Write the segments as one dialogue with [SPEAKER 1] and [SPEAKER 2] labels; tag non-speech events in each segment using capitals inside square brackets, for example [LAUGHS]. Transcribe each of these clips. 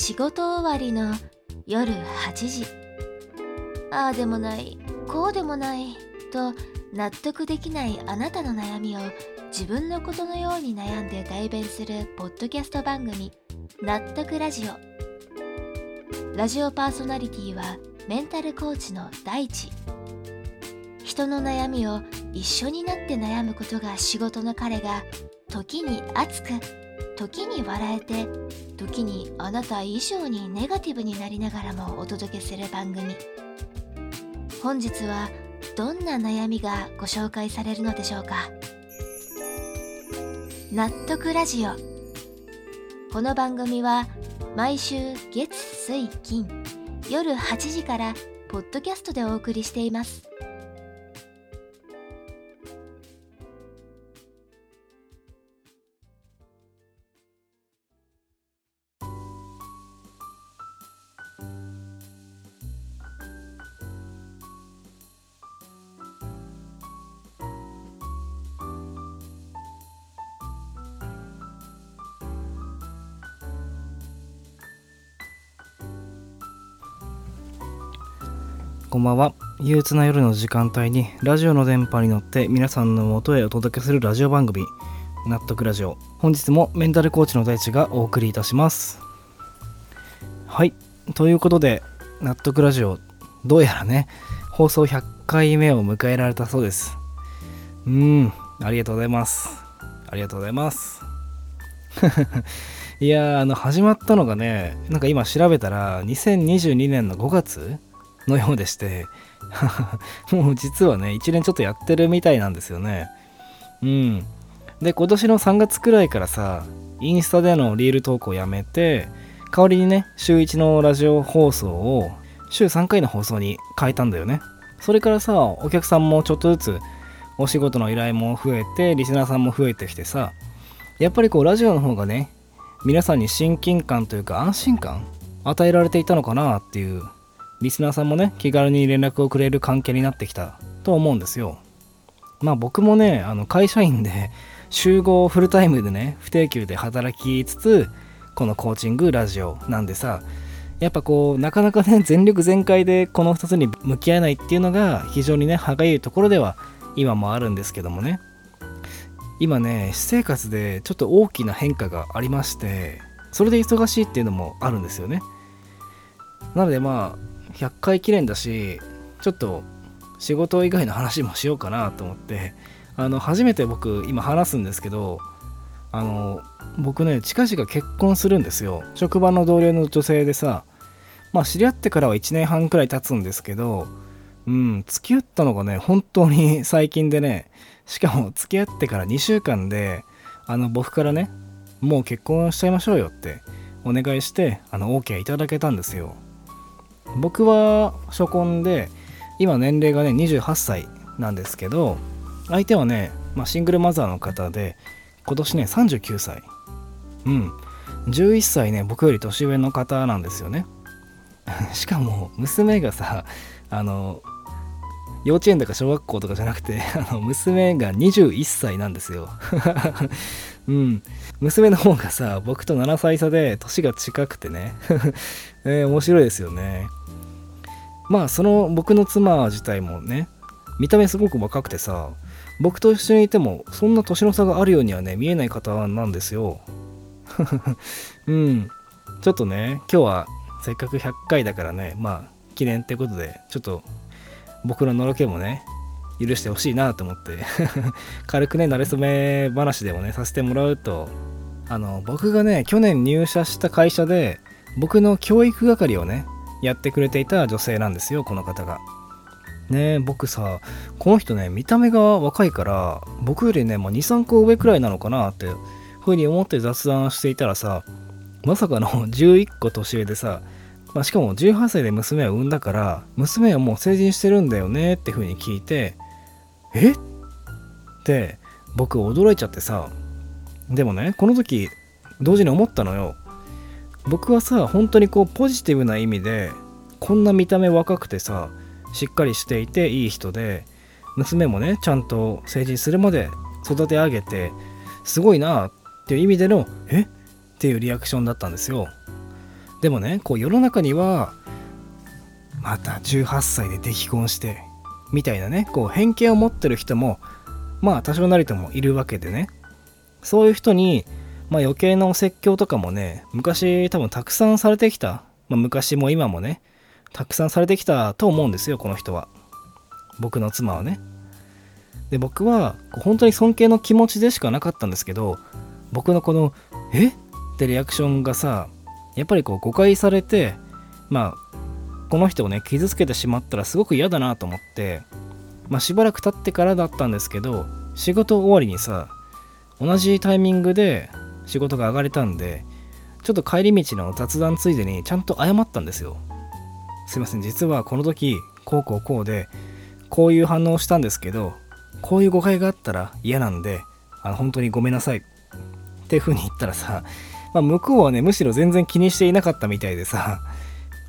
[SPEAKER 1] 仕事終わりの夜8時。ああでもないこうでもないと納得できないあなたの悩みを自分のことのように悩んで代弁するポッドキャスト番組納得ラジオ。ラジオパーソナリティはメンタルコーチの大地。人の悩みを一緒になって悩むことが仕事の彼が時に熱く時に笑えて時にあなた以上にネガティブになりながらもお届けする番組。本日はどんな悩みがご紹介されるのでしょうか。納得ラジオ。この番組は毎週月水金夜8時からポッドキャストでお送りしています。
[SPEAKER 2] こんばんは。憂鬱な夜の時間帯にラジオの電波に乗って皆さんの元へお届けするラジオ番組納得ラジオ。本日もメンタルコーチの大地がお送りいたします。はい。ということで納得ラジオどうやらね放送100回目を迎えられたそうです。うん。ありがとうございます。ありがとうございます。[LAUGHS] いやあの始まったのがねなんか今調べたら2022年の5月のようでして [LAUGHS] もう実はね1年ちょっとやってるみたいなんですよね。うん。で今年の3月くらいからさインスタでのリール投稿やめて代わりにね週1のラジオ放送を週3回の放送に変えたんだよね。それからさお客さんもちょっとずつお仕事の依頼も増えてリスナーさんも増えてきてさやっぱりこうラジオの方がね皆さんに親近感というか安心感与えられていたのかなっていうリスナーさんもね気軽に連絡をくれる関係になってきたと思うんですよ。まあ僕もねあの会社員で集合フルタイムでね不定休で働きつつこのコーチングラジオなんでさやっぱこうなかなかね全力全開でこの2つに向き合えないっていうのが非常にね歯がゆいところでは今もあるんですけどもね。今ね私生活でちょっと大きな変化がありましてそれで忙しいっていうのもあるんですよね。なのでまあ100回記念だしちょっと仕事以外の話もしようかなと思ってあの初めて僕今話すんですけどあの僕ね近々結婚するんですよ。職場の同僚の女性でさまあ知り合ってからは1年半くらい経つんですけどうん付き合ったのがね本当に最近でねしかも付き合ってから2週間であの僕からねもう結婚しちゃいましょうよってお願いしてあの OK いただけたんですよ。僕は初婚で今年齢がね28歳なんですけど相手はね、まあ、シングルマザーの方で今年ね39歳。うん。11歳ね僕より年上の方なんですよね。[LAUGHS] しかも娘がさあの幼稚園とか小学校とかじゃなくて [LAUGHS] あの娘が21歳なんですよ。[LAUGHS] うん。娘の方がさ僕と7歳差で年が近くてね。えー、面白いですよね。まあその僕の妻自体もね見た目すごく若くてさ僕と一緒にいてもそんな年の差があるようにはね見えない方なんですよ。[LAUGHS] うん。ちょっとね今日はせっかく100回だからねまあ記念ってことでちょっと僕ののろけもね許してほしいなと思って [LAUGHS] 軽くね慣れ初め話でもねさせてもらうとあの僕がね去年入社した会社で僕の教育係をねやってくれていた女性なんですよこの方が。ね僕さこの人ね見た目が若いから僕よりね、まあ、23個上くらいなのかなってふうに思って雑談していたらさまさかの11個年上でさ、まあ、しかも18歳で娘を産んだから娘はもう成人してるんだよねってふうに聞いてえって僕驚いちゃってさでもねこの時同時に思ったのよ僕はさ本当にこうポジティブな意味でこんな見た目若くてさしっかりしていていい人で娘もねちゃんと成人するまで育て上げてすごいなっていう意味でのえ？っていうリアクションだったんですよ。でもねこう世の中にはまた18歳で出婚してみたいなねこう偏見を持ってる人もまあ多少なりともいるわけでね。そういう人に、まあ、余計なお説教とかもね昔多分たくさんされてきた、まあ、昔も今もねたくさんされてきたと思うんですよこの人は。僕の妻はね。で僕は本当に尊敬の気持ちでしかなかったんですけど僕のこの「え？っ?」てリアクションがさやっぱりこう誤解されてまあこの人をね傷つけてしまったらすごく嫌だなと思ってまあしばらく経ってからだったんですけど仕事終わりにさ同じタイミングで仕事が上がれたんでちょっと帰り道の雑談ついでにちゃんと謝ったんですよ。すいません。実はこの時こうこうこうでこういう反応をしたんですけどこういう誤解があったら嫌なんであの本当にごめんなさい。っていう風に言ったらさ、まあ、向こうはねむしろ全然気にしていなかったみたいでさ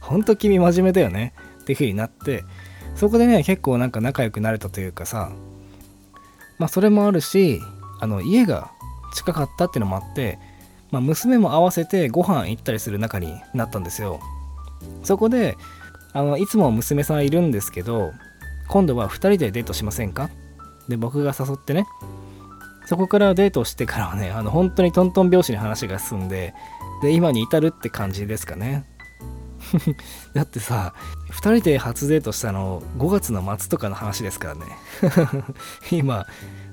[SPEAKER 2] ほんと君真面目だよね。っていう風になってそこでね結構なんか仲良くなれたというかさまあそれもあるしあの家が近かったっていうのもあって、まあ、娘も合わせてご飯行ったりする仲になったんですよ。そこであのいつも娘さんいるんですけど今度は2人でデートしませんか？で僕が誘ってね。そこからデートしてからはねあの本当にトントン拍子に話が進んでで今に至るって感じですかね。[LAUGHS] だってさ2人で初デートしたの5月の末とかの話ですからね。[LAUGHS] 今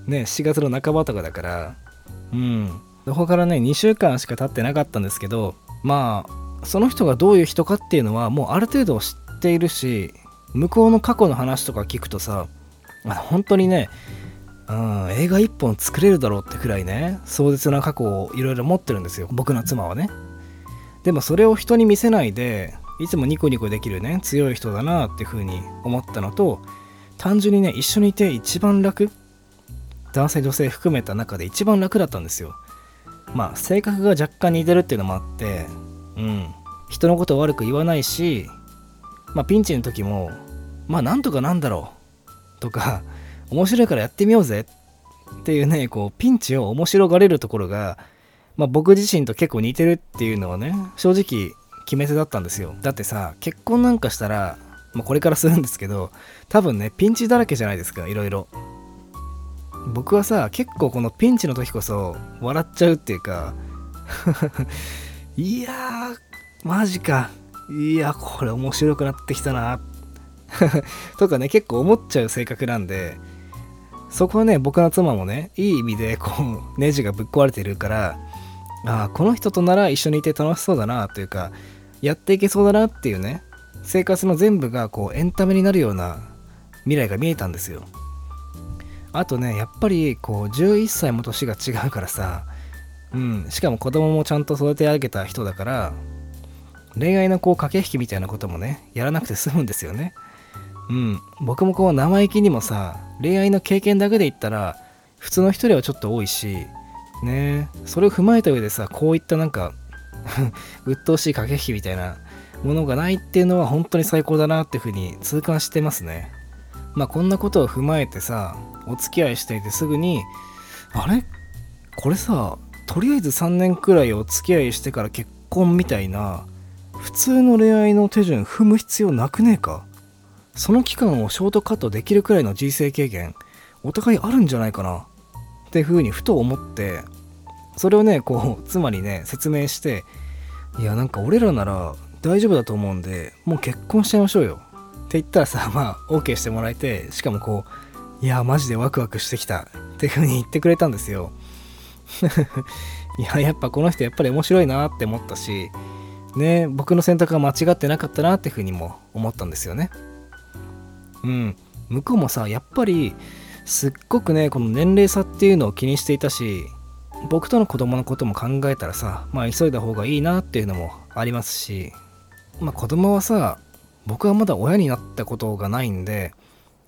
[SPEAKER 2] ね4月の半ばとかだからうん。そこからね2週間しか経ってなかったんですけどまあその人がどういう人かっていうのはもうある程度知っているし向こうの過去の話とか聞くとさ本当にねうん、映画1本作れるだろうってくらいね壮絶な過去をいろいろ持ってるんですよ。僕の妻はね。でもそれを人に見せないでいつもニコニコできるね強い人だなっていうふうに思ったのと単純にね一緒にいて一番楽男性女性含めた中で一番楽だったんですよ。まあ性格が若干似てるっていうのもあってうん。人のことを悪く言わないしまあピンチの時もまあなんとかなんだろうとか面白いからやってみようぜっていうねこうピンチを面白がれるところがまあ僕自身と結構似てるっていうのはね正直決め手だったんですよ。だってさ結婚なんかしたら、まあ、これからするんですけど多分ねピンチだらけじゃないですかいろいろ。僕はさ結構このピンチの時こそ笑っちゃうっていうか [LAUGHS] いやーマジか。いやこれ面白くなってきたな。[LAUGHS] とかね結構思っちゃう性格なんでそこはね僕の妻もねいい意味でこうネジがぶっ壊れてるからああこの人となら一緒にいて楽しそうだなというかやっていけそうだなっていうね生活の全部がこうエンタメになるような未来が見えたんですよ。あとねやっぱりこう11歳も年が違うからさ。うんしかも子供もちゃんと育て上げた人だから恋愛のこう駆け引きみたいなこともねやらなくて済むんですよね。うん僕もこう生意気にもさ恋愛の経験だけで言ったら普通の人よりはちょっと多いしねそれを踏まえた上でさこういったなんか [LAUGHS] 鬱陶しい駆け引きみたいなものがないっていうのは本当に最高だなっていうふうに痛感してますね。まあこんなことを踏まえてさお付き合いしていてすぐにあれ？これさとりあえず3年くらいお付き合いしてから結婚みたいな普通の恋愛の手順踏む必要なくねえか？その期間をショートカットできるくらいの人生経験お互いあるんじゃないかな？っていうふうにふと思ってそれをねこう妻にね説明していやなんか俺らなら大丈夫だと思うんでもう結婚しちゃいましょうよ。って言ったらさまあ OK してもらえてしかもこういやマジでワクワクしてきた。っていう風に言ってくれたんですよ。[LAUGHS] いややっぱこの人やっぱり面白いなって思ったしね僕の選択が間違ってなかったなっていう風にも思ったんですよね。うん。向こうもさやっぱりすっごくねこの年齢差っていうのを気にしていたし僕との子供のことも考えたらさまあ急いだ方がいいなっていうのもありますしまあ子供はさ僕はまだ親になったことがないんで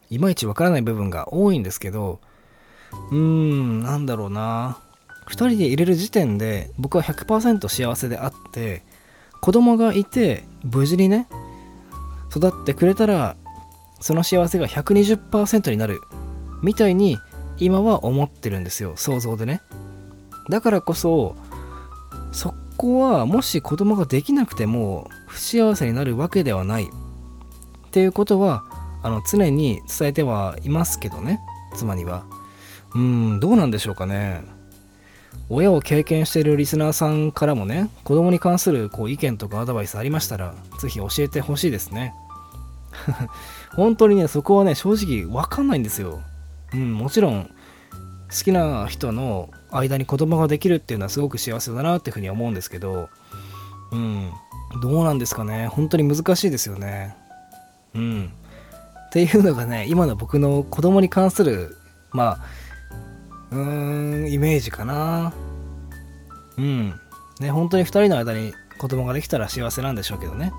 [SPEAKER 2] いまいちわからない部分が多いんですけどうーんなんだろうな。2人で入れる時点で僕は100%幸せであって子供がいて無事にね育ってくれたらその幸せが120%になるみたいに今は思ってるんですよ。想像でね。だからこそそこはもし子供ができなくても不幸せになるわけではない。っていうことはあの常に伝えてはいますけどね妻には。うんどうなんでしょうかね。親を経験しているリスナーさんからもね子供に関するこう意見とかアドバイスありましたら是非教えてほしいですね。[LAUGHS] 本当にねそこはね正直わかんないんですよ。うんもちろん好きな人の間に子供ができるっていうのはすごく幸せだなっていうふうに思うんですけどうんどうなんですかね。本当に難しいですよね。うん。っていうのがね今の僕の子供に関するまあうーんイメージかな。うん。ね本当に2人の間に子供ができたら幸せなんでしょうけどね。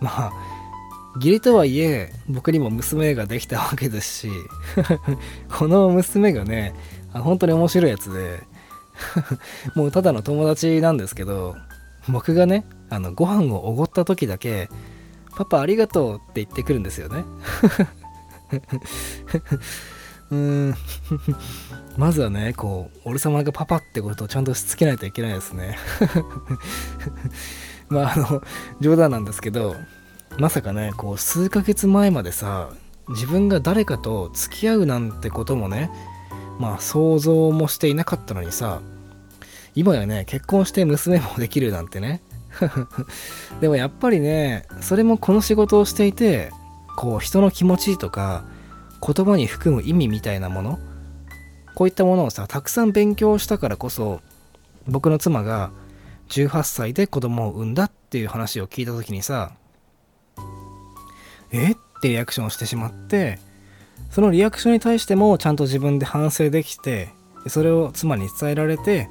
[SPEAKER 2] まあ義理とはいえ僕にも娘ができたわけですし [LAUGHS] この娘がね本当に面白いやつで [LAUGHS] もうただの友達なんですけど僕がねあのご飯をおごった時だけ「パパありがとう」って言ってくるんですよね。[LAUGHS] うーん。[LAUGHS] まずはねこう俺様がパパってことをちゃんとしつけないといけないですね。[LAUGHS] まああの冗談なんですけどまさかねこう数ヶ月前までさ自分が誰かと付き合うなんてこともねまあ想像もしていなかったのにさ今やね結婚して娘もできるなんてね [LAUGHS] でもやっぱりねそれもこの仕事をしていてこう人の気持ちとか言葉に含む意味みたいなものこういったものをさたくさん勉強したからこそ僕の妻が18歳で子供を産んだっていう話を聞いた時にさえってリアクションしてしまってそのリアクションに対してもちゃんと自分で反省できてそれを妻に伝えられて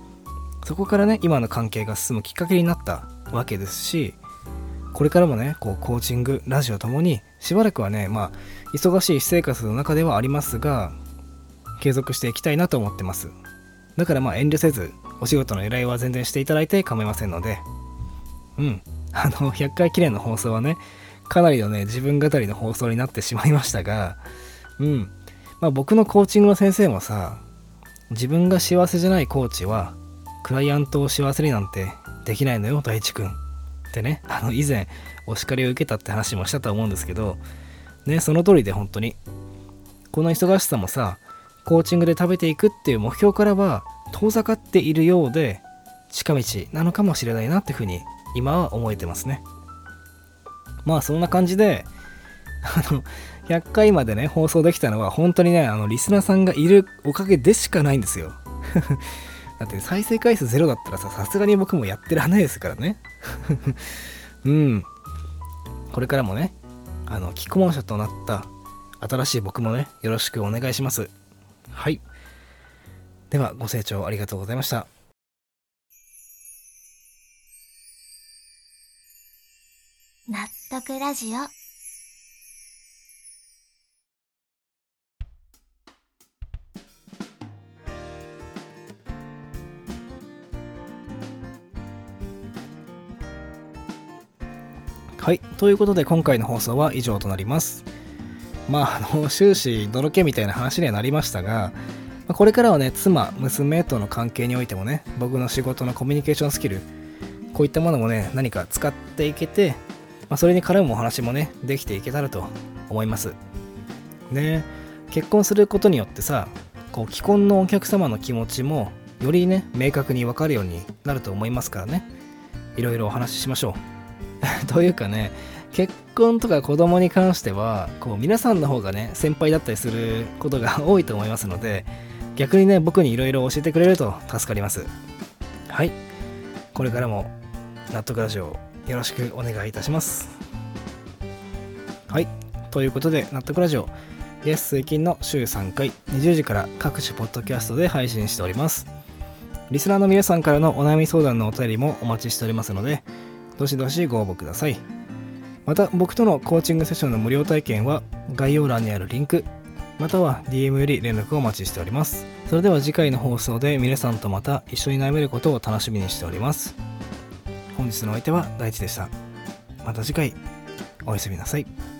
[SPEAKER 2] そこからね今の関係が進むきっかけになったわけですしこれからもねこうコーチングラジオともにしばらくはねまあ忙しい私生活の中ではありますが継続していきたいなと思ってます。だからまあ遠慮せずお仕事の依頼は全然していただいて構いませんのでうん。[LAUGHS] あの100回記念の放送はねかなりのね自分語りの放送になってしまいましたがうん。まあ僕のコーチングの先生もさ自分が幸せじゃないコーチはクライアントを幸せになんてできないのよ大地君ってね。あの以前お叱りを受けたって話もしたと思うんですけどねその通りで本当にこの忙しさもさコーチングで食べていくっていう目標からは遠ざかっているようで近道なのかもしれないなっていうふうに今は思えてますね。まあそんな感じであの100回までね放送できたのは本当にねあのリスナーさんがいるおかげでしかないんですよ。だって再生回数ゼロだったらささすがに僕もやってらんないですからね。[LAUGHS] うん。これからもねあの既婚者となった新しい僕もねよろしくお願いします。はい。ではご清聴ありがとうございました。
[SPEAKER 1] 納得ラジオ。
[SPEAKER 2] はい。ということで今回の放送は以上となります。まああの終始のろけみたいな話にはなりましたがこれからはね妻娘との関係においてもね僕の仕事のコミュニケーションスキルこういったものもね何か使っていけて、まあ、それに絡むお話もねできていけたらと思います。ね結婚することによってさこう既婚のお客様の気持ちもよりね明確に分かるようになると思いますからね。いろいろお話ししましょう。[LAUGHS] というかね結婚とか子供に関してはこう皆さんの方がね先輩だったりすることが [LAUGHS] 多いと思いますので逆にね僕にいろいろ教えてくれると助かります。はい。これからも納得ラジオよろしくお願いいたします。はい。ということで納得ラジオイエス水金の週3回20時から各種ポッドキャストで配信しております。リスナーの皆さんからのお悩み相談のお便りもお待ちしておりますのでどしどしご応募ください。また僕とのコーチングセッションの無料体験は概要欄にあるリンクまたは DM より連絡をお待ちしております。それでは次回の放送で皆さんとまた一緒に悩めることを楽しみにしております。本日のお相手は大地でした。また次回。おやすみなさい。